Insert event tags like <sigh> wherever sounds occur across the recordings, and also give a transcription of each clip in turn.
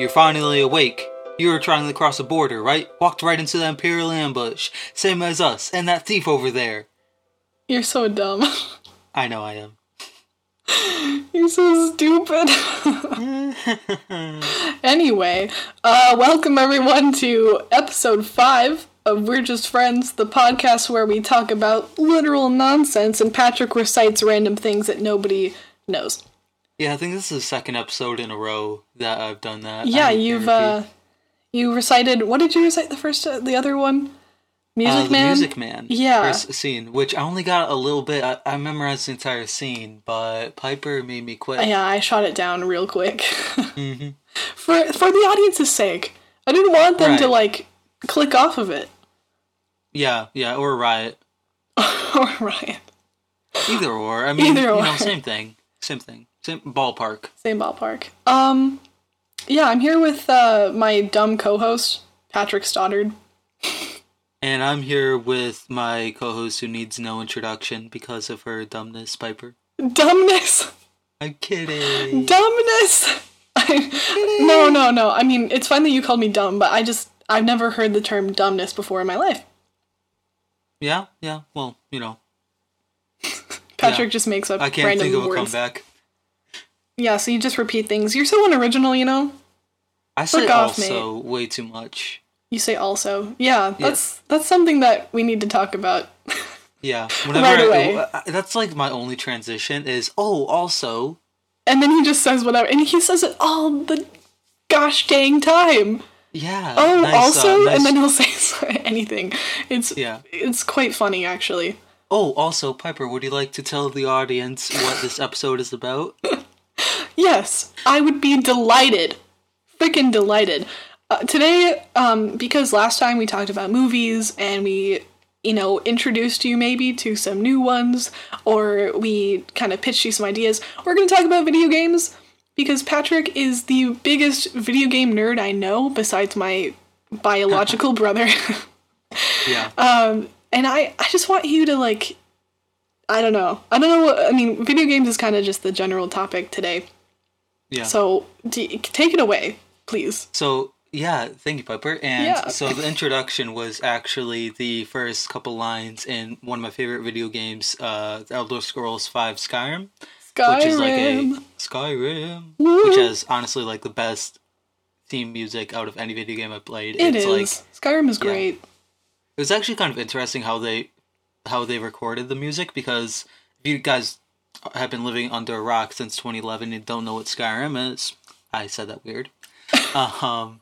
you're finally awake. You were trying to cross the border, right? Walked right into the Imperial ambush, same as us and that thief over there. You're so dumb. <laughs> I know I am. <laughs> You're so stupid. <laughs> anyway, uh, welcome everyone to episode 5 of We're Just Friends, the podcast where we talk about literal nonsense and Patrick recites random things that nobody knows. Yeah, I think this is the second episode in a row that I've done that. Yeah, you've uh you recited what did you recite the first uh, the other one? Music Uh, Man. Music Man. Yeah. First scene, which I only got a little bit. I, I memorized the entire scene, but Piper made me quit. Yeah, I shot it down real quick. <laughs> hmm for for the audience's sake. I didn't want them to like click off of it. Yeah, yeah, or Riot. <laughs> or Ryan. Either or. I mean, Either you know, same thing. Same thing. Same ballpark. Same ballpark. Um yeah, I'm here with uh my dumb co-host, Patrick Stoddard. And I'm here with my co-host who needs no introduction because of her dumbness, Piper. Dumbness. I'm kidding. Dumbness. <laughs> I, no, no, no. I mean, it's fine that you called me dumb, but I just I've never heard the term dumbness before in my life. Yeah, yeah. Well, you know, <laughs> Patrick Yeah. just makes up I can't random think of a words. comeback. Yeah, so you just repeat things. You're so unoriginal, you know. I say off, also way too much. You say also. Yeah, that's that's something that we need to talk about. Yeah. <laughs> Whenever Right I- away. I- that's like my only transition is oh also And then he just says whatever, and he says it all the gosh dang time. yeah. Oh, nice, uh, also, nice- and then he'll <laughs> say anything. It's yeah. it's quite funny actually. Oh, also Piper, would you like to tell the audience what this episode is about? <laughs> Yes, I would be delighted, freaking delighted. Uh, today, um, because last time we talked about movies and we, you know, introduced you maybe to some new ones, or we kind of pitched you some ideas. We're going to talk about video games because Patrick is the biggest video game nerd I know, besides my biological <laughs> brother. Yeah. <laughs> Um, and I, I just want you to like, I don't know, I don't know. What, I mean, video games is kind of just the general topic today. Yeah. So d- take it away, please. So yeah, thank you, Piper. And Yeah. so the introduction was actually the first couple lines in one of my favorite video games, uh, Elder Scrolls Five Skyrim, Skyrim. which is like a Skyrim, Woo. which has honestly like the best theme music out of any video game I've played. It it's is. like Skyrim is yeah. great. it was actually kind of interesting how they how they recorded the music because if you guys have been living under a rock since 2011 and don't know what Skyrim is, I said that weird. um,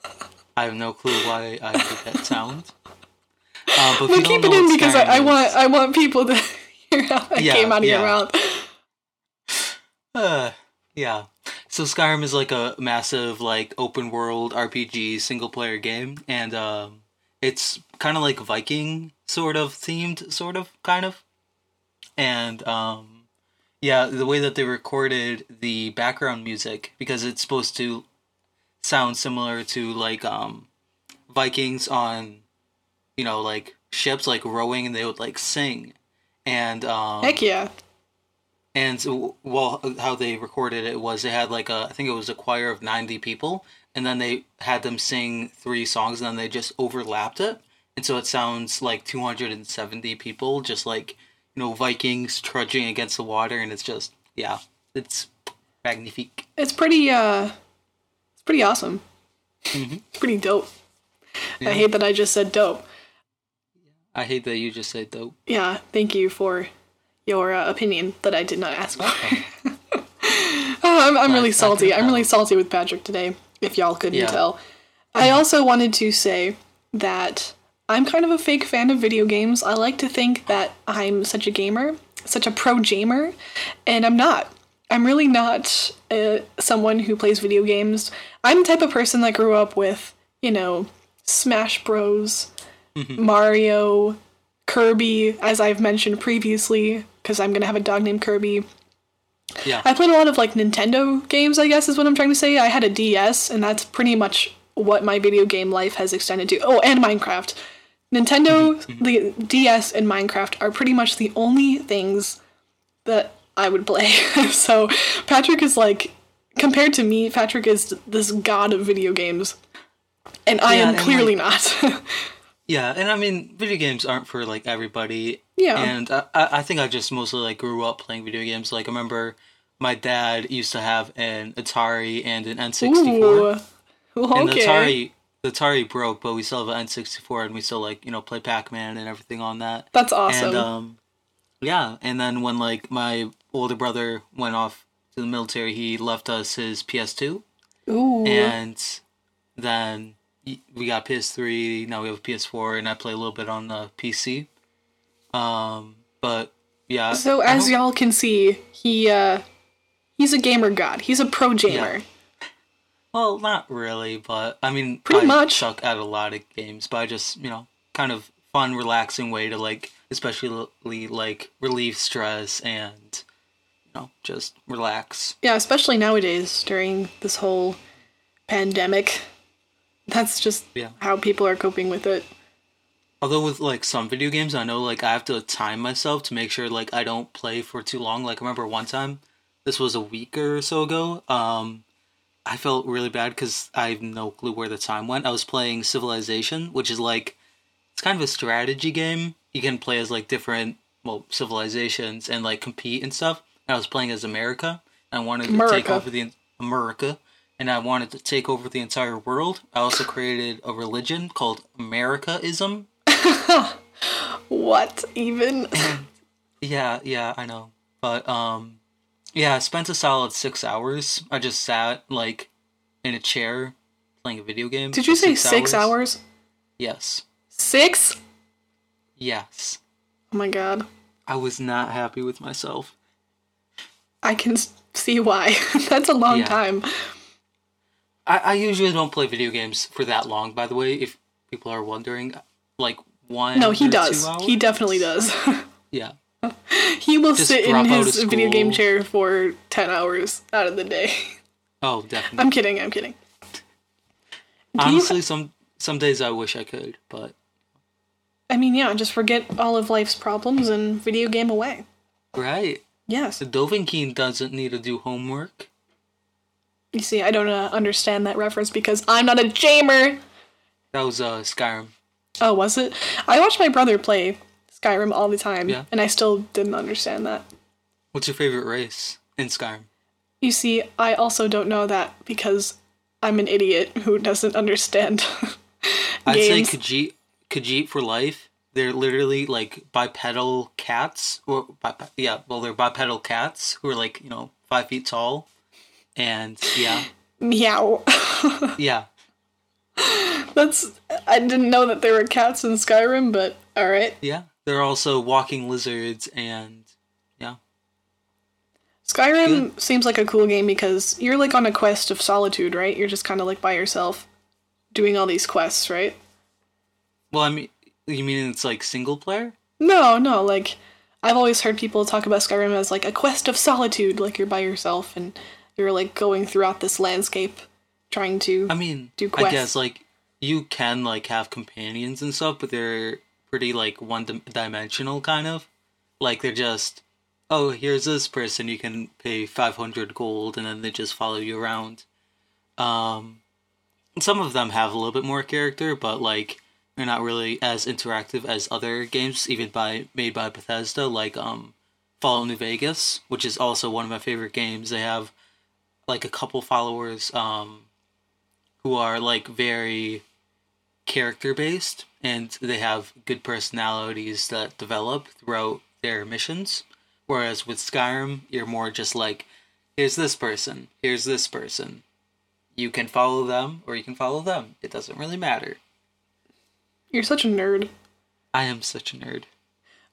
I have no clue why I did that sound. Uh, but But keep it in because I, I want I want people to <laughs> hear how that Yeah, came out of your yeah. mouth. <sighs> Uh, yeah. So Skyrim is like a massive like open world RPG single player game and um it's kind of like Viking sort of themed sort of kind of. And um yeah, the way that they recorded the background music because it's supposed to sound similar to like um Vikings on you know like ships like rowing and they would like sing and um Heck yeah. and so, well, how they recorded it was they had like a, I think it was a choir of 90 people, and then they had them sing three songs, and then they just overlapped it. And so it sounds like 270 people, just like, know, Vikings trudging against the water, and it's just, yeah, it's magnifique. It's pretty uh it's pretty awesome. Mhm. It's pretty dope. Yeah. I hate that I just said dope. I hate that you just said dope. Yeah, thank you for your uh, opinion that I did not ask for. <laughs> Oh, I'm, I'm really salty. I'm really salty with Patrick today, if y'all couldn't Yeah. tell. I also wanted to say that I'm kind of a fake fan of video games. I like to think that I'm such a gamer, such a pro gamer, and I'm not. I'm really not uh, someone who plays video games. I'm the type of person that grew up with, you know, Smash Bros, Mario, Kirby, as I've mentioned previously, because I'm gonna have a dog named Kirby. Yeah. I played a lot of like Nintendo games, I guess is what I'm trying to say. I had a DS, and that's pretty much what my video game life has extended to. Oh, and Minecraft. Nintendo, mm-hmm. the DS, and Minecraft are pretty much the only things that I would play. <laughs> so Patrick is like compared to me, Patrick is this god of video games, and I Yeah, am clearly like- not. <laughs> Yeah, and I mean, video games aren't for like everybody. Yeah. And I, I think I just mostly like grew up playing video games. Like I remember my dad used to have an Atari and an N64. Ooh. Well, And the okay. Atari the Atari broke, but we still have an N64 and we still like, you know, play Pac-Man and everything on that. That's awesome. And um yeah, and then when like my older brother went off to the military, he left us his PS2 Ooh. and then we got PS3. Now we have a PS4, and I play a little bit on the PC. Um, but yeah. so as y'all can see, he uh he's a gamer god. He's a pro gamer. Well, not really, but I mean, Pretty I much. suck at a lot of games, but I just you know, kind of fun, relaxing way to like, especially like relieve stress and you know, just relax. Yeah, especially nowadays during this whole pandemic. That's just Yeah. how people are coping with it. Although with like some video games, I know like I have to time myself to make sure like I don't play for too long. Like I remember one time, this was a week or so ago. Um, I felt really bad because I have no clue where the time went. I was playing Civilization, which is like it's kind of a strategy game. You can play as like different well civilizations and like compete and stuff. And I was playing as America. And I wanted to take over the America, and I wanted to take over the entire world. I also created a religion called Americaism. <laughs> What even? <laughs> Yeah, yeah, I know. But um yeah, I spent a solid 6 hours. I just sat like in a chair playing a video game. Did you say six hours? Yes. Six? Yes. Oh my god. I was not happy with myself. I can see why. <laughs> That's a long Yeah. time. I, I usually don't play video games for that long, by the way, if people are wondering. Like one No, he does. hours? He definitely does. <laughs> Yeah. <laughs> he will Just sit in his video game chair for 10 hours out of the day. Oh, definitely. <laughs> I'm kidding, I'm kidding. Do you- Honestly, some some days I wish I could, but I mean, yeah, just forget all of life's problems and video game away. right. Yes. The Dovahkiin doesn't need to do homework. You see, I don't uh, understand that reference because I'm not a gamer. That was uh Skyrim. Oh, was it? I watched my brother play Skyrim all the time, Yeah. and I still didn't understand that. What's your favorite race in Skyrim? You see, I also don't know that because I'm an idiot who doesn't understand <laughs> I'd say Khajiit, Khajiit for life. They're literally like bipedal cats, or yeah, well, they're bipedal cats who are like you know five feet tall, and yeah, Meow. <laughs> yeah, That's. I didn't know that there were cats in Skyrim, but alright. yeah. They're also walking lizards, and yeah, Skyrim seems like a cool game because you're like on a quest of solitude, right? You're just kind of like by yourself doing all these quests, right? well, I mean, you mean it's like single player? No, no, like I've always heard people talk about Skyrim as like a quest of solitude, like you're by yourself and you're like going throughout this landscape trying to I mean, Do I quests. guess like you can like have companions and stuff, but they're pretty like one dim- dimensional kind of. Like they're just, oh, here's this person. You can pay five hundred gold, and then they just follow you around. Um, some of them have a little bit more character, but like they're not really as interactive as other games, even by made by Bethesda, like um, Fallout New Vegas, which is also one of my favorite games. They have like a couple followers. Um, who are like very character based and they have good personalities that develop throughout their missions. Whereas with Skyrim, you're more just like, here's this person, here's this person. You can follow them or you can follow them. It doesn't really matter. You're such a nerd. I am such a nerd.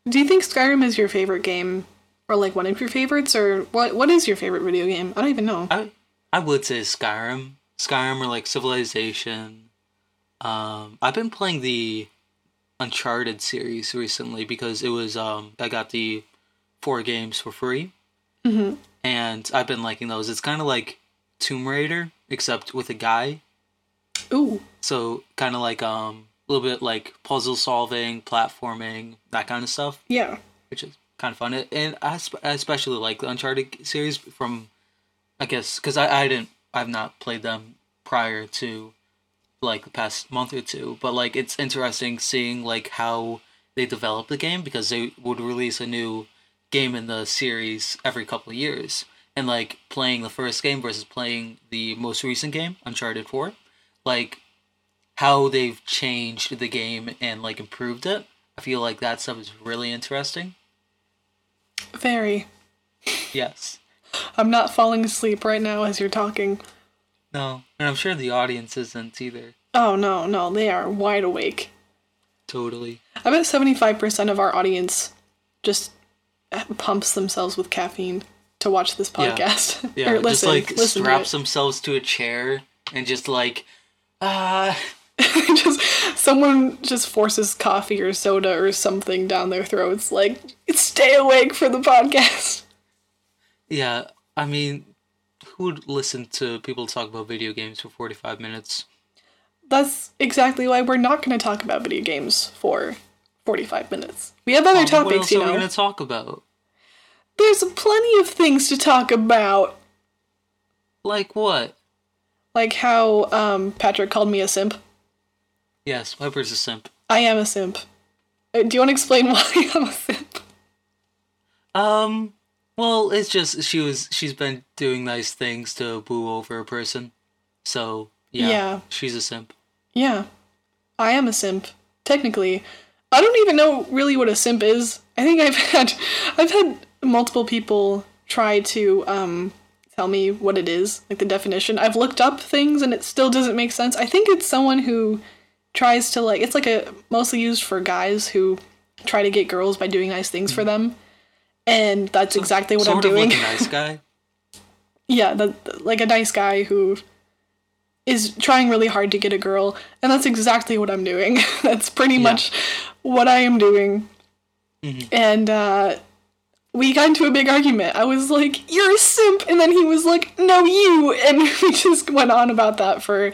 Do you think Skyrim is your favorite game? Or like one of your favorites? Or what what is your favorite video game? I don't even know. I I would say Skyrim. Skyrim or like Civilization. Um, I've been playing the Uncharted series recently because it was um I got the four games for free, Mhm. and I've been liking those. It's kind of like Tomb Raider except with a guy. Ooh. So kind of like um a little bit like puzzle solving, platforming, that kind of stuff Yeah. which is kind of fun. And I, sp- I especially like the Uncharted series from I guess because I I didn't I've not played them prior to like the past month or two, but like it's interesting seeing like how they develop the game because they would release a new game in the series every couple of years, and like playing the first game versus playing the most recent game, Uncharted Four, like how they've changed the game and like improved it. I feel like that stuff is really interesting. Very. Yes. I'm not falling asleep right now as you're talking. No, and I'm sure the audience isn't either. Oh no, no, they are wide awake. Totally. I bet 75% of our audience just pumps themselves with caffeine to watch this podcast. <laughs> Yeah, or just like listen straps it. themselves to a chair and just like, ah, <laughs> just someone just forces coffee or soda or something down their throats like stay awake for the podcast. yeah. I mean, who would listen to people talk about video games for 45 minutes? That's exactly why we're not going to talk about video games for 45 minutes. We have other Um, what topics, else you know. are we know. gonna talk about? There's plenty of things to talk about, Like what? like how um, Patrick called me a simp. Yes, Piper's a simp. I am a simp. Uh, Do you want to explain <laughs> why I'm a simp? Um, well, it's just she was she's been doing nice things to woo over a person, so yeah, Yeah. she's a simp. Yeah, I am a simp. Technically, I don't even know really what a simp is. I think I've <laughs> had I've had multiple people try to um, tell me what it is, like the definition. I've looked up things and it still doesn't make sense. I think it's someone who tries to like it's like a mostly used for guys who try to get girls by doing nice things for them. And that's exactly what sort I'm of doing. like a nice <laughs> guy. yeah, that like a nice guy who is trying really hard to get a girl, and that's exactly what I'm doing. <laughs> that's pretty much what I am doing. And uh we got into a big argument. I was like, "You're a simp," and then he was like, "No, you," and <laughs> we just went on about that for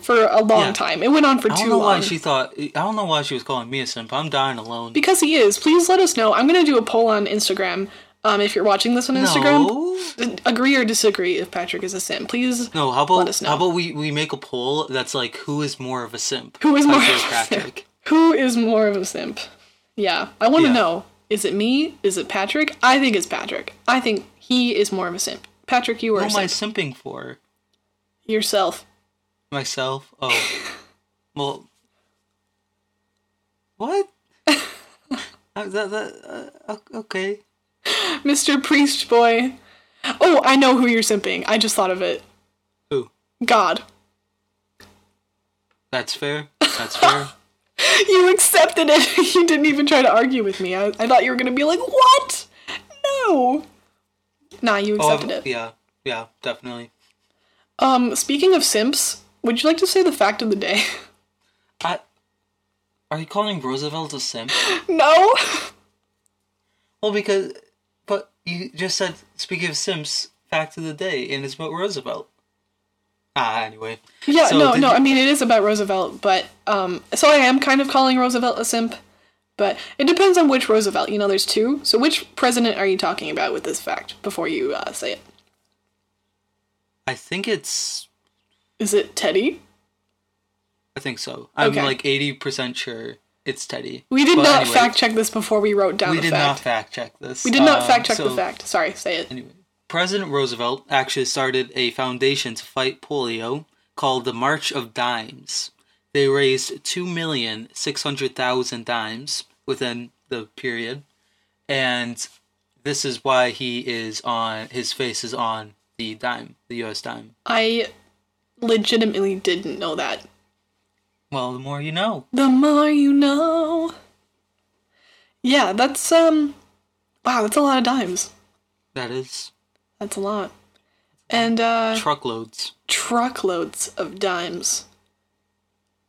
for a long Yeah. time. It went on for too long. I don't know long. why she thought. I don't know why she was calling me a simp. I'm dying alone. because he is. Please let us know. I'm gonna do a poll on Instagram. Um, if you're watching this on Instagram, No. agree or disagree if Patrick is a simp. Please No, how about Let us know. how about we, we make a poll that's like who is more of a simp? Who is more of a simp? Patrick? Who is more of a simp? Yeah, I want to Yeah. know. Is it me? Is it Patrick? I think it's Patrick. I think he is more of a simp. Patrick, you are What am I simping for? Yourself. Myself? Oh. <laughs> well. What? <laughs> Uh, that, that, uh, okay. Mr. Priest Boy. Oh, I know who you're simping. I just thought of it. Who? God. That's fair. That's fair. <laughs> You accepted it. you didn't even try to argue with me. I, I thought you were going to be like, what? No. Nah, you oh, accepted it. yeah. Yeah, definitely. Um, speaking of simps, would you like to say the fact of the day? I. Are you calling Roosevelt a simp? <laughs> no? Well, because. But you just said, speaking of simps, fact of the day, and it's about Roosevelt. Ah, anyway. Yeah, So no, no. you- I mean, it is about Roosevelt, but um, so I am kind of calling Roosevelt a simp, but it depends on which Roosevelt. You know, there's two. So which president are you talking about with this fact? Before you uh, say it, I think it's. Is it Teddy? I think so. I'm Okay. like 80% sure it's Teddy. We did But not anyway, fact check this before we wrote down We the did fact. not fact check this. we did not Um, fact check so the fact. Sorry, say it. Anyway, President Roosevelt actually started a foundation to fight polio called the March of Dimes. They raised 2,600,000 dimes within the period. And this is why he is on, his face is on the dime, the US dime. I legitimately didn't know that. Well, the more you know. The more you know. Yeah, that's um. Wow, that's a lot of dimes. That is That's a lot. And uh. truckloads. truckloads of dimes.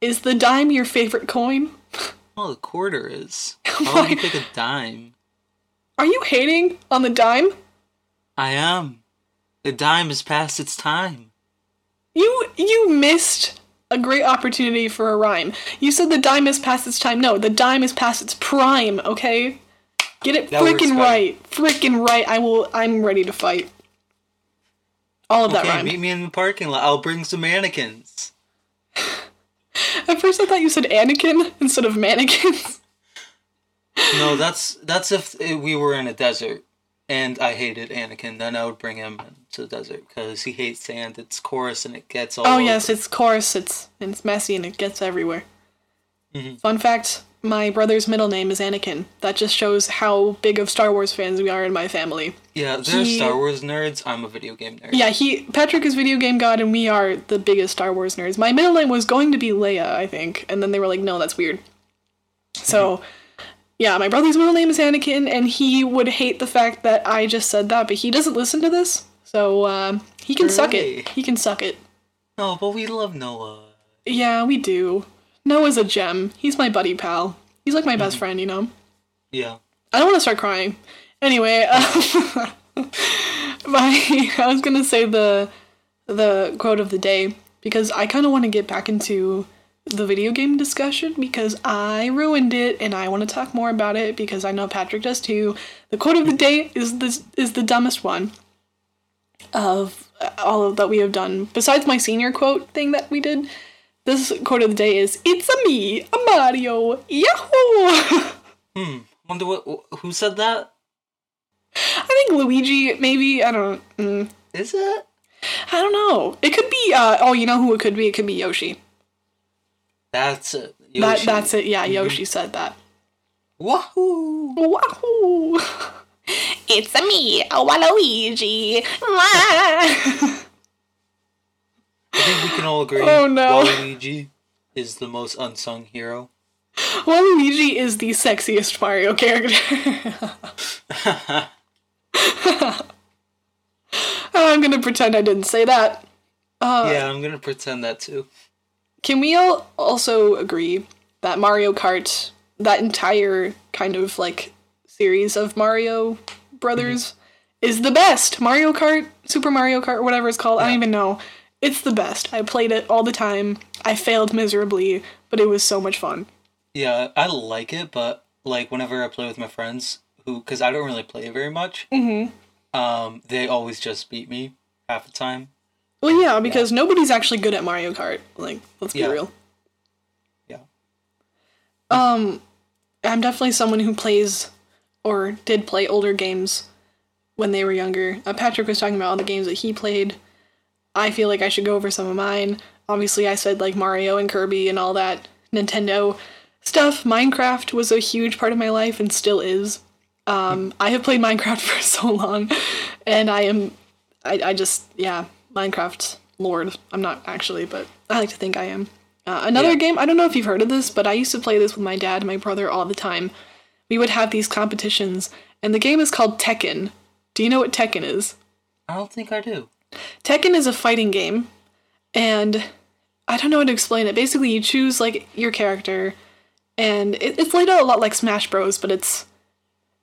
Is the dime your favorite coin? <laughs> Well, the quarter is. <laughs> Why would you pick a dime? Are you hating on the dime? I am. The dime is past its time. You you missed a great opportunity for a rhyme. You said the dime is past its time. No, the dime is past its prime, okay? Get it freaking right. Freaking right. I will I'm ready to fight. All of that Okay, rhymed. meet me in the parking lot. I'll bring some mannequins. At first, I thought you said Anakin instead of mannequins. No, that's that's if we were in a desert and I hated Anakin, then I would bring him to the desert because he hates sand. It's coarse and it gets all. Oh over. yes, it's coarse. It's it's messy and it gets everywhere. Mhm. Fun fact: my brother's middle name is Anakin. That just shows how big of Star Wars fans we are in my family. yeah. They're he- Star Wars nerds. I'm a video game nerd. Yeah, he Patrick is video game god, and we are the biggest Star Wars nerds. My middle name was going to be Leia, I think, and then they were like, "No, that's weird." So, yeah, my brother's middle name is Anakin, and he would hate the fact that I just said that, but he doesn't listen to this, so um, he can suck it. He can suck it. No, but we love Noah. Yeah, we do. Noah's a gem. He's my buddy pal. He's like my best friend, you know. Yeah. I don't want to start crying. Anyway, uh, <laughs> my I was gonna say the the quote of the day because I kind of want to get back into the video game discussion because I ruined it and I want to talk more about it because I know Patrick does too. The quote of the day is this is the dumbest one of all of that we have done besides my senior quote thing that we did. This quote of the day is "It's a me, a Mario, Yahoo!" <laughs> Hmm. Wonder what who said that? I think Luigi, maybe. I don't. Mm, Is it? I don't know. It could be. Uh, oh, you know who it could be? It could be Yoshi. That's it. That that's it. Yeah, Yoshi said that. Wahoo! Wahoo! <laughs> It's a me, a Waluigi. I think we can all agree. <laughs> Oh, no. Waluigi is the most unsung hero. <laughs> Waluigi is the sexiest Mario character. Oh, I'm gonna pretend I didn't say that. Uh, yeah, I'm gonna pretend that too. Can we all also agree that Mario Kart, that entire kind of like series of Mario Brothers, is the best? Mario Kart, Super Mario Kart, whatever it's called, I don't even know. It's the best. I played it all the time. I failed miserably, but it was so much fun. Yeah, I like it, but like whenever I play with my friends, who because I don't really play very much, Mm-hmm. um, they always just beat me half the time. Well, yeah, because nobody's actually good at Mario Kart. Like, let's be Yeah. real. Yeah. Um, I'm definitely someone who plays or did play older games when they were younger. Uh, Patrick was talking about all the games that he played. I feel like I should go over some of mine. Obviously, I said like Mario and Kirby and all that Nintendo stuff. Minecraft was a huge part of my life and still is. Um, I have played Minecraft <laughs> for so long, and I am, I, I just, yeah, Minecraft lord. I'm not actually, but I like to think I am. Uh, another Yeah. game, I don't know if you've heard of this, but I used to play this with my dad and my brother all the time. We would have these competitions, and the game is called Tekken. Do you know what Tekken is? I don't think I do. Tekken is a fighting game, and I don't know how to explain it. Basically, you choose like your character, and it, it's laid out a lot like Smash Bros, but it's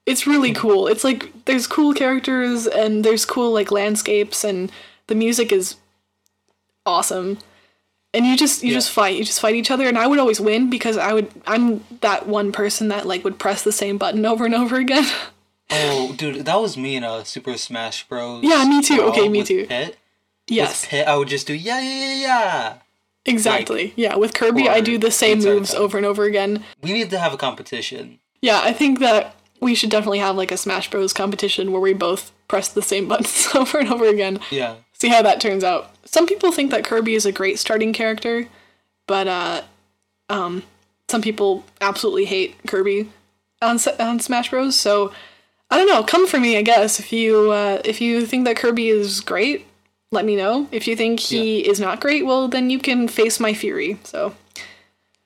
it's really <laughs> cool. It's like there's cool characters and there's cool like landscapes, and the music is awesome. And you just you Yeah. just fight. You just fight each other, and I would always win because I would I'm that one person that like would press the same button over and over again. <laughs> Oh, dude, that was me in a Super Smash Bros. Yeah, me too. Okay, me too. Pit. yes. With Pit, I would just do yeah, yeah, yeah, yeah. Exactly. yeah, with Kirby, I do the same moves over and over again. We need to have a competition. Yeah, I think that we should definitely have like a Smash Bros competition where we both press the same <laughs> buttons <laughs> over and over again. Yeah. See how that turns out. Some people think that Kirby is a great starting character, but uh um some people absolutely hate Kirby on on Smash Bros. So I don't know, come for me, I guess. If you uh if you think that Kirby is great, let me know. If you think he is not great, well then you can face my fury. So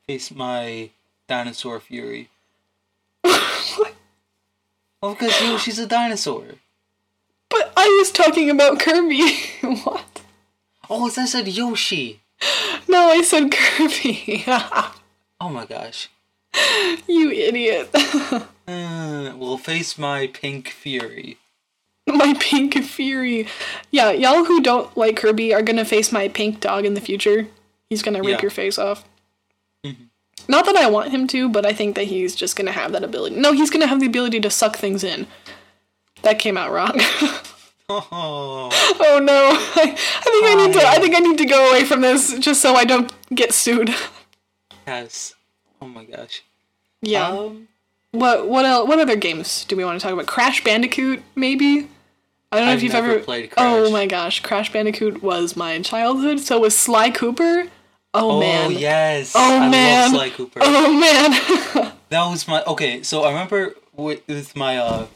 Face my dinosaur fury. <laughs> Well, because she's a dinosaur. But I was talking about Kirby. <laughs> what? Oh, I said Yoshi. No, I said Kirby. <laughs> Oh my gosh. you idiot. <laughs> Uh, well, face my pink fury. my pink fury. Yeah, y'all who don't like Kirby are gonna face my pink dog in the future. He's gonna rip Yeah. your face off. Not that I want him to, but I think that he's just gonna have that ability. No, he's gonna have the ability to suck things in. That came out wrong. <laughs> Oh, Oh no! I, <laughs> I think I need to. I think I need to go away from this just so I don't get sued. yes. Oh my gosh. Yeah. Um, what what else? What other games do we want to talk about? Crash Bandicoot, maybe. I don't know I've if you've ever played Crash. Oh my gosh, Crash Bandicoot was my childhood. So was Sly Cooper. Oh, man. oh man. yes. Oh I man. love Sly Cooper. Oh man. <laughs> That was my okay. So I remember with, with my uh,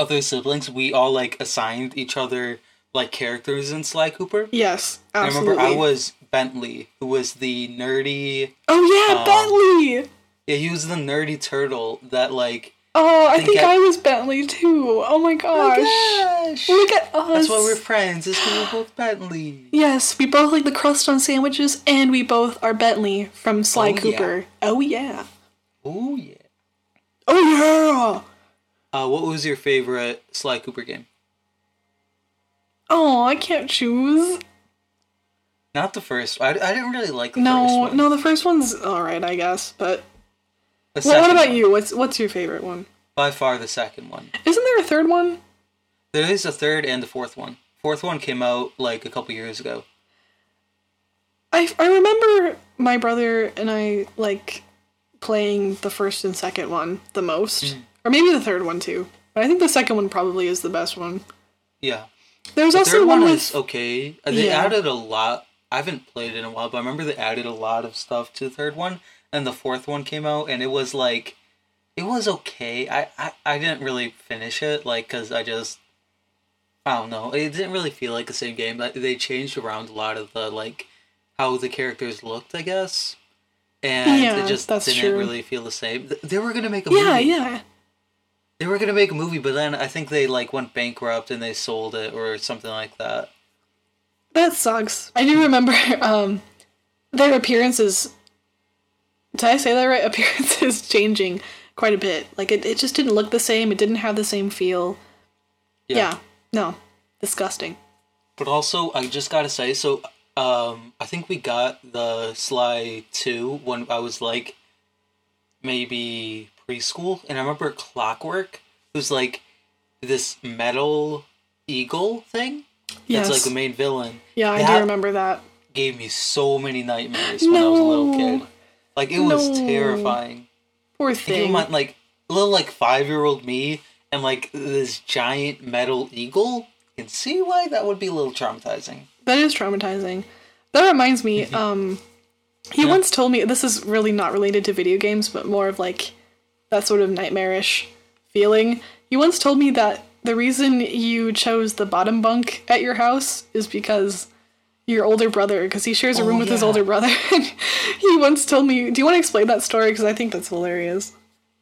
other siblings, we all like assigned each other like characters in Sly Cooper. yes, I remember I was Bentley, who was the nerdy. oh yeah, um, Bentley. Yeah, he was the nerdy turtle that like. Oh, I think I- I was Bentley too. Oh my gosh. gosh! Look at us. That's why we're friends. Is because we're both Bentley. Yes, we both like the crust on sandwiches, and we both are Bentley from Sly Oh, yeah. Cooper. Oh yeah. Oh yeah. Oh yeah. Uh, what was your favorite Sly Cooper game? Oh, I can't choose. Not the first. I, I didn't really like the first No, one. no, the first one's all right, I guess. But well, what about one. you? What's what's your favorite one? By far the second one. Isn't there a third one? There is a third and a fourth one. Fourth one came out like a couple years ago. I I remember my brother and I like playing the first and second one the most, Mm. Or maybe the third one too. But I think the second one probably is the best one. Yeah. There's The also third one one with okay. They Yeah. added a lot. I haven't played it in a while, but I remember they added a lot of stuff to the third one. And the fourth one came out, and it was like, it was okay. I, I, I didn't really finish it, like, because I just, I don't know. It didn't really feel like the same game. Like, They changed around a lot of the, like, how the characters looked, I guess. And Yeah, it just didn't true. really feel the same. They were going to make a yeah, movie. Yeah, yeah. They were gonna make a movie, but then I think they like went bankrupt and they sold it or something like that. That sucks. I do remember <laughs> um their appearances did I say that right? <laughs> Appearances changing quite a bit. Like it, it just didn't look the same, it didn't have the same feel. Yeah. No. Disgusting. But also, I just gotta say, so um, I think we got the Sly two when I was like maybe preschool, and I remember Clockwork, who's like this metal eagle thing. Yes. That's like the main villain. yeah, I do remember that. Gave me so many nightmares when I was a little kid. Like it was No. terrifying. Poor thing. my like little like five year old me and like this giant metal eagle. You can see why that would be a little traumatizing. That is traumatizing. That reminds me, um he Yeah. once told me this is really not related to video games, but more of like that sort of nightmarish feeling. You once told me that the reason you chose the bottom bunk at your house is because your older brother, because he shares a Oh, room with his older brother. <laughs> he once told me, "Do you want to explain that story? Because I think that's hilarious."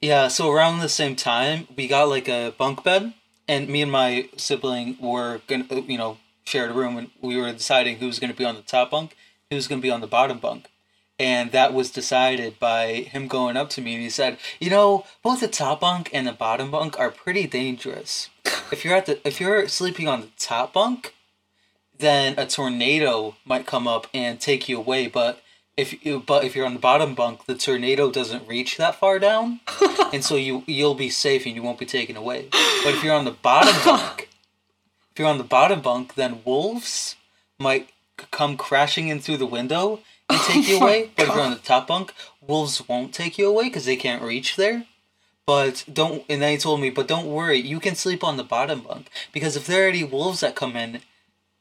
Yeah, so around the same time, we got like a bunk bed, and me and my sibling were gonna, you know, shared a room, and we were deciding who was gonna be on the top bunk, who was gonna be on the bottom bunk, and that was decided by him going up to me and he said, "You know, both the top bunk and the bottom bunk are pretty dangerous. If you're at the, if you're sleeping on the top bunk, then a tornado might come up and take you away, but." If you, but if you're on the bottom bunk, the tornado doesn't reach that far down, <laughs> and so you you'll be safe and you won't be taken away. But if you're on the bottom <laughs> bunk, if you're on the bottom bunk, then wolves might come crashing in through the window and oh take you Oh my away. But if you're on the top bunk, wolves won't take you away because they can't reach there. But don't, and then he told me, but don't worry, you can sleep on the bottom bunk because if there are any wolves that come in,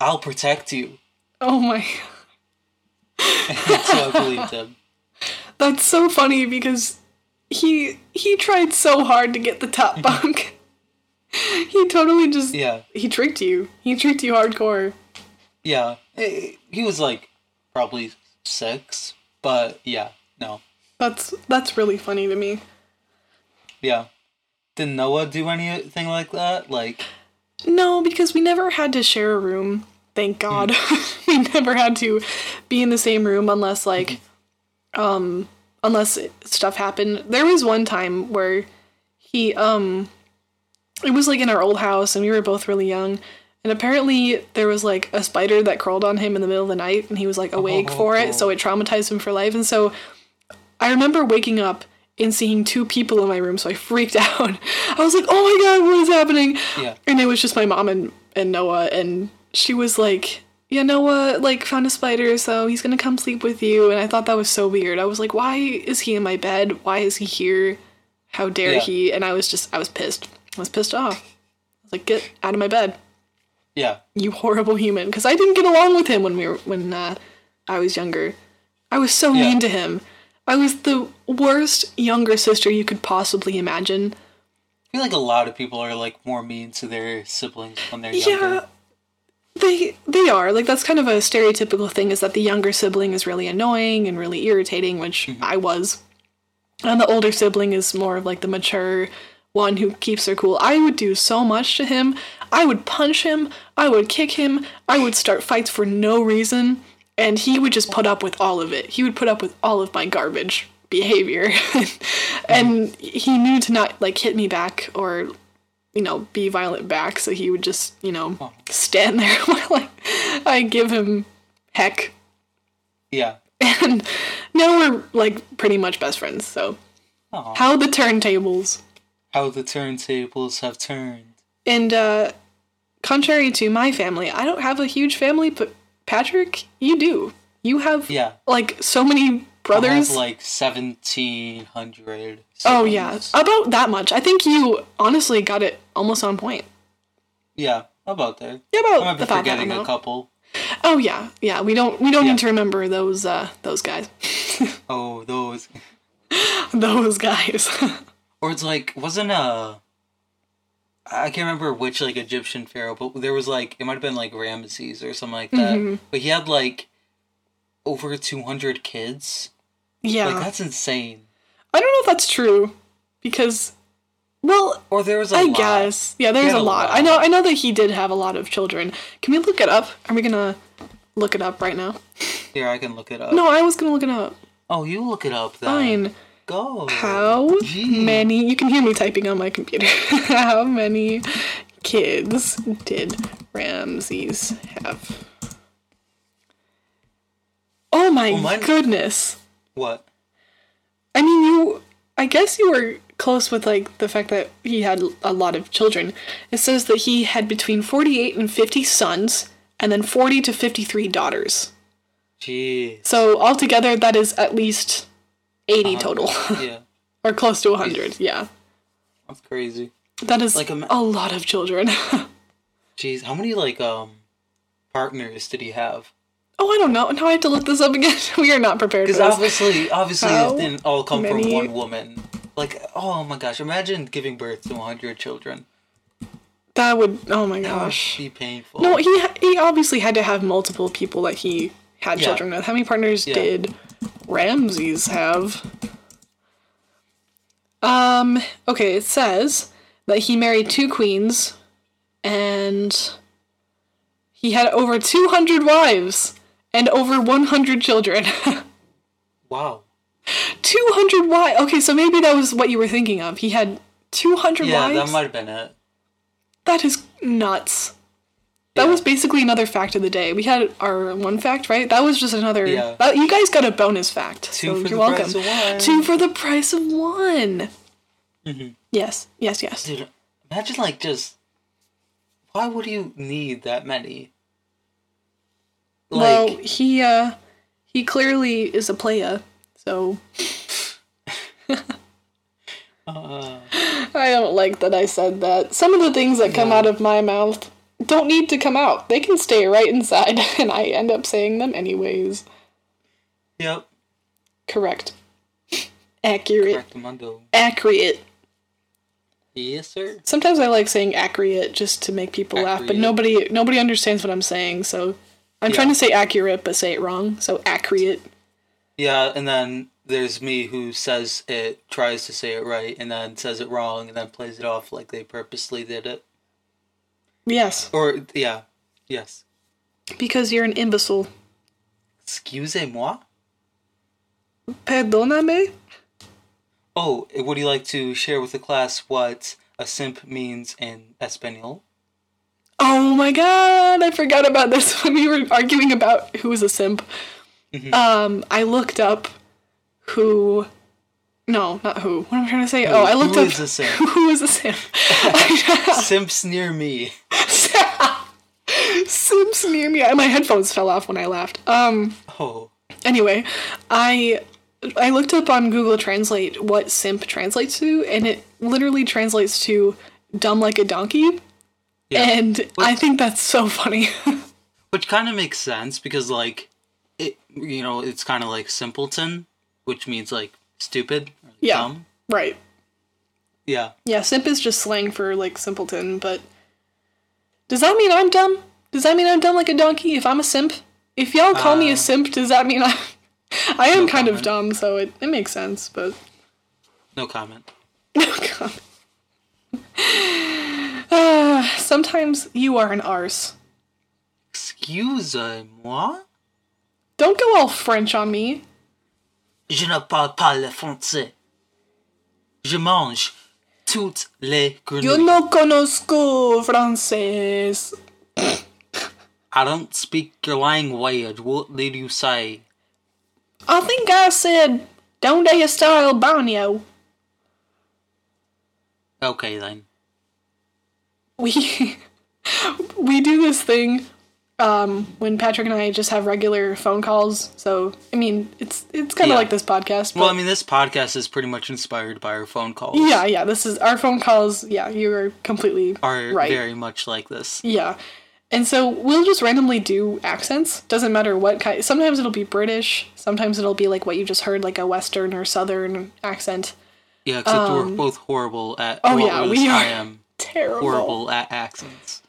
I'll protect you. Oh my, <laughs> <laughs> so I believed him. that's so funny because he he tried so hard to get the top <laughs> bunk. he totally just Yeah. he tricked you. He tricked you hardcore. Yeah, he was like probably six, but yeah, no, That's that's really funny to me. yeah. Did Noah do anything like that? Like, No, because we never had to share a room. Thank God. <laughs> we never had to be in the same room unless like um unless stuff happened. There was one time where he um it was like in our old house and we were both really young and apparently there was like a spider that crawled on him in the middle of the night and he was like awake for it so it traumatized him for life and so I remember waking up and seeing two people in my room, so I freaked <laughs> out. I was like, "Oh my god, what is happening?" Yeah. And it was just my mom and, and Noah, and she was like, "Yeah, Noah like found a spider, so he's gonna come sleep with you." And I thought that was so weird. I was like, "Why is he in my bed? Why is he here? How dare Yeah. he?" And I was just, I was pissed. I was pissed off. I was like, "Get out of my bed, Yeah. you horrible human!" Because I didn't get along with him when we were when uh, I was younger. I was so Yeah. mean to him. I was the worst younger sister you could possibly imagine. I feel like a lot of people are like more mean to their siblings when they're Yeah, younger. they they are like that's kind of a stereotypical thing is that the younger sibling is really annoying and really irritating, which I was, and the older sibling is more of like the mature one who keeps her cool. I would do so much to him. I would punch him. I would kick him. I would start fights for no reason, and he would just put up with all of it. He would put up with all of my garbage behavior, <laughs> and he knew to not like hit me back or you know, be violent back, so he would just, you know, stand there <laughs> while I, I give him heck. Yeah. And now we're like pretty much best friends, so. Aw. How the turntables. How the turntables have turned. And, uh, contrary to my family, I don't have a huge family, but Patrick, you do. You have, Yeah. like, so many I brothers. have like seventeen hundred. oh, yeah. About that much. I think you honestly got it almost on point. Yeah, about there. Yeah, I about might be about forgetting a couple. Oh yeah, yeah. We don't we don't Yeah. need to remember those uh those guys. <laughs> Oh, those. those guys. <laughs> Or it's like wasn't a. I can't remember which like Egyptian pharaoh, but there was like it might have been like Ramesses or something like that. Mm-hmm. But he had like over two hundred kids. yeah. Like that's insane. I don't know if that's true because well, Or there was a I lot. guess. Yeah, there's a a lot. lot. I know I know that he did have a lot of children. Can we look it up? Are we to look it up right now? Here, I can look it up. No, I was to look it up. Oh, you look it up then. Fine. Go. How Gee. many? You can hear me typing on my computer. <laughs> How many kids did Ramses have? Oh my Well, mine- goodness. What? I mean, you. I guess you were close with like the fact that he had a lot of children. It says that he had between forty-eight and fifty sons, and then forty to fifty-three daughters. Jeez. So altogether, that is at least eighty total, yeah, <laughs> or close to hundred. Yeah, that's crazy. that is Like a a lot of children. <laughs> Jeez, how many like um partners did he have? oh, I don't know. Now I have to look this up again. <laughs> we are not prepared for Because obviously, obviously, How it didn't all come many- from one woman. Like, oh my gosh, imagine giving birth to hundred children. That would. Oh my That would gosh. be painful. No, he he obviously had to have multiple people that he had Yeah. children with. How many partners Yeah. did Ramses have? Um. Okay, it says that he married two queens, and he had over two hundred wives and over one hundred children. <laughs> Wow. two hundred wives. Okay, so maybe that was what you were thinking of. He had two hundred Yeah, wives. that might have been it. That is nuts. That Yeah. was basically another fact of the day. We had our one fact, right? That was just another. Yeah. That, you guys got a bonus fact. Two so for you're the welcome. price of one. Two for the price of one. Mhm. Yes, yes, yes. Dude, imagine like just. Why would you need that many? Like, well, he uh, he clearly is a playa. So <laughs> uh, I don't like that I said that. Some of the things that come No. out of my mouth don't need to come out. They can stay right inside, <laughs> and I end up saying them anyways. yep. Correct. Accurate. Correctamundo. Accurate. Yes, sir. Sometimes I like saying accurate just to make people laugh, but nobody nobody understands what I'm saying. So I'm trying to say accurate but say it wrong. So accurate. Yeah, and then there's me who says it, tries to say it right, and then says it wrong, and then plays it off like they purposely did it. Yes, Or, yeah. Yes. because you're an imbecile. Excusez-moi? Perdóname. Oh, would you like to share with the class what a simp means in Espanol? Oh my god, I forgot about this <laughs> when we were arguing about who was a simp. Mhm. Um, I looked up who No, not who. What am I trying to say? oh, I looked Who up is a simp? <laughs> who is a simp. <laughs> <laughs> Simps near me. Simps near me. My headphones fell off when I laughed. Um. Oh. Anyway, I I looked up on Google Translate what simp translates to, and it literally translates to dumb like a donkey. Yeah. And I think that's so funny. Which kind of makes sense because, like, it you know, it's kind of like simpleton, which means like stupid, Yeah. dumb. right. Yeah. Yeah, simp is just slang for like simpleton, but does that mean I'm dumb? Does that mean I'm dumb like a donkey if I'm a simp? If y'all call me Uh, a simp, does that mean I'm <laughs> I am No kind of dumb, so it, it makes sense, but No comment. oh god. Uh, sometimes you are an arse. Excuse-moi. Don't go all French on me. Je ne parle pas le français. Je mange toutes les Yo grenouilles. no conozco francés. I don't speak your language. What did you say? I think I said, donde está el baño? Okay then. we <laughs> we do this thing um, when Patrick and I just have regular phone calls. So I mean, it's it's kind of Yeah. like this podcast. But Well, I mean, this podcast is pretty much inspired by our phone calls. yeah, yeah. This is our phone calls. Yeah, you are completely Are right. very much like this. Yeah. And so we'll just randomly do accents. Doesn't matter what kind. Sometimes it'll be British. Sometimes it'll be like what you just heard, like a Western or Southern accent. Yeah, except we're both horrible at. Um, oh, yeah, we least I are am <laughs> Terrible. horrible at accents.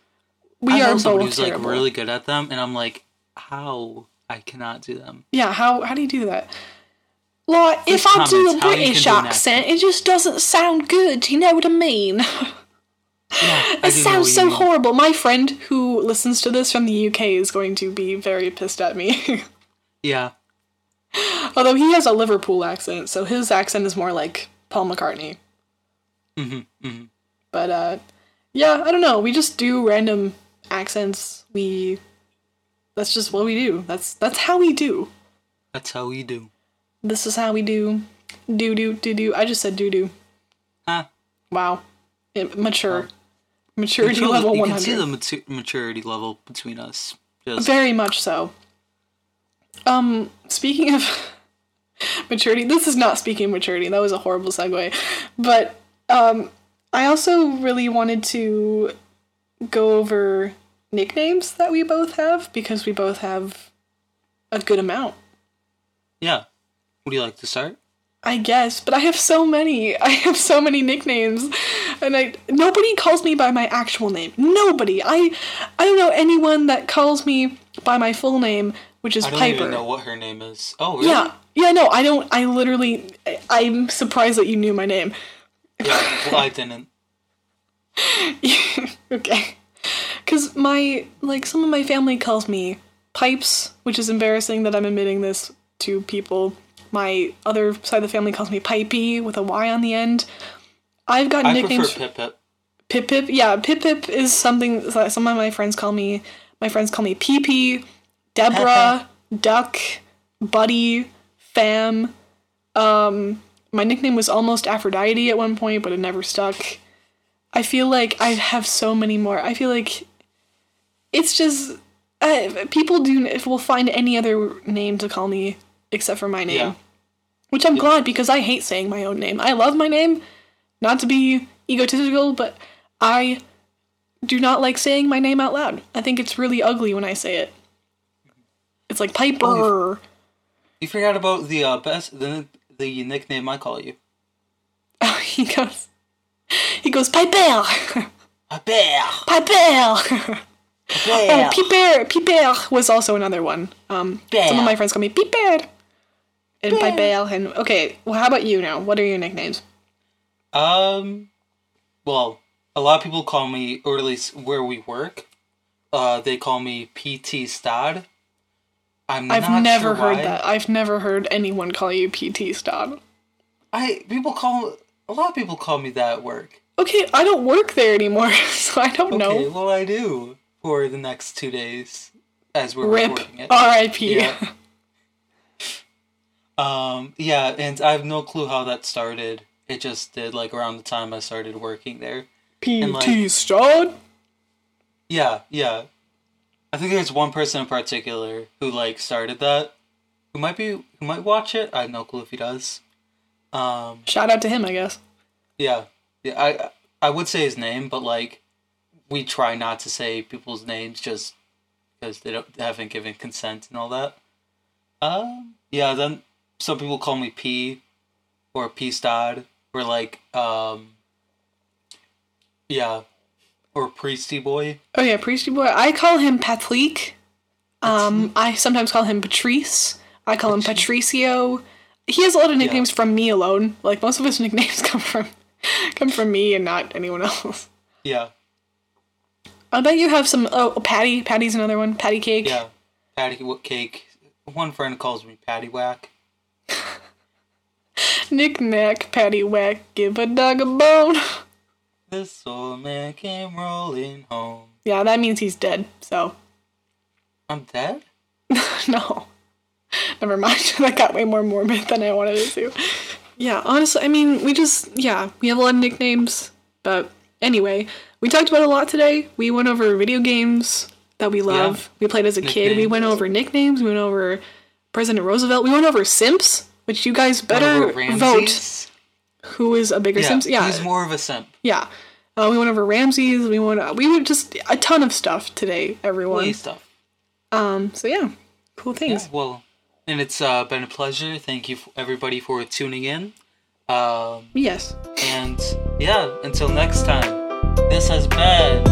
We I know are somebody both who's like really good at them, and I'm like, how I cannot do them. Yeah, how how do you do that? Like, if I do a comment how you British accent, it just doesn't sound good. You know what I mean? <laughs> Yeah, It sounds so mean. horrible. My friend who listens to this from the UK is going to be very pissed at me. <laughs> Yeah, Although he has a Liverpool accent, so his accent is more like Paul McCartney. hmm hmm But uh yeah, I don't know. We just do random accents. We that's just what we do. That's that's how we do. that's how we do. This is how we do. Do do do do. I just said do do. Huh? Wow. It, mature. Maturity You can, level you can see the matu- maturity level between us. Just Very much so. Um, speaking of <laughs> maturity, this is not speaking of maturity. That was a horrible segue. But um, I also really wanted to go over nicknames that we both have because we both have a good amount. yeah. Would you like to start? I guess, but I have so many. I have so many nicknames, and I nobody calls me by my actual name. Nobody. I I don't know anyone that calls me by my full name, which is Piper. I don't Piper. even know what her name is. Oh, really? Yeah, yeah. No, I don't. I literally. I, I'm surprised that you knew my name. Yeah, well, I didn't. <laughs> okay, because my like some of my family calls me Pipes, which is embarrassing that I'm admitting this to people. My other side of the family calls me Pipey with a Y on the end. I've got I nicknames. prefer Pip Pip. Pip Pip, yeah, Pip Pip is something that some of my friends call me. My friends call me Pee Pee, Deborah, <laughs> Duck, Buddy, Fam. Um, my nickname was almost Aphrodite at one point, but it never stuck. I feel like I have so many more. I feel like it's just uh, people do if will find any other name to call me except for my name, Yeah. which I'm glad because I hate saying my own name. I love my name, not to be egotistical, but I do not like saying my name out loud. I think it's really ugly when I say it. It's like Piper. You forgot about the uh, best the the nickname I call you. Oh, <laughs> he goes. <laughs> He goes Piper. <laughs> Piper. Pipper. <laughs> Oh, Piper. Piper was also another one. Um, some of my friends call me Piper. And Piper. And okay, well, how about you now? What are your nicknames? Um, well, a lot of people call me, or at least where we work, uh, they call me PT Stad. I'm I've never sure heard why. that. I've never heard anyone call you PT Stad. I people call a lot of people call me that at work. Okay, I don't work there anymore, <laughs> so I don't Okay, know. well I do for the next two days as we're Rip. recording it. R.I.P. Yeah. <laughs> Um, yeah, and I have no clue how that started. It just did like around the time I started working there. PT like- stud. Yeah, yeah. I think there's one person in particular who like started that. Who might be who might watch it. I have no clue if he does. Um, Shout out to him, I guess. yeah, yeah. I I would say his name, but like we try not to say people's names just because they don't they haven't given consent and all that. Um, yeah. Then some people call me P or P Stod or like um. Yeah, or Priesty Boy. Oh yeah, Priesty Boy. I call him Patrick. Um, I sometimes call him Patrice. I call him Patricio. He has a lot of nicknames from me alone. Like most of his <laughs> nicknames come from come from me and not anyone else. Yeah, I bet you have some. Oh, Patty. Patty's another one. Patty Cake. yeah. Patty Cake. One friend calls me Patty Whack. <laughs> Knick knack, Patty whack, give a dog a bone. <laughs> This old man came rolling home. Yeah, that means he's dead. So I'm dead? no, <laughs> never mind. <laughs> that got way more morbid than I wanted it to. Yeah, honestly, I mean, we just yeah, we have a lot of nicknames, but anyway, we talked about a lot today. We went over video games that we love. We played as a kid. We went over nicknames. We went over President Roosevelt. We went over Simps, which you guys better vote. Who is a bigger Yeah, Simps? Yeah, he's more of a simp. yeah. Uh, we went over Ramses. We went. we went just a ton of stuff today, everyone. Stuff. Um. So yeah, cool Yeah, things. well, and it's uh, been a pleasure. Thank you, everybody, for tuning in. Um, Yes. and yeah, until next time, this has been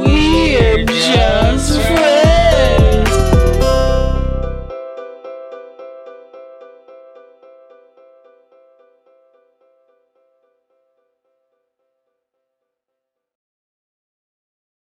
We're just friends.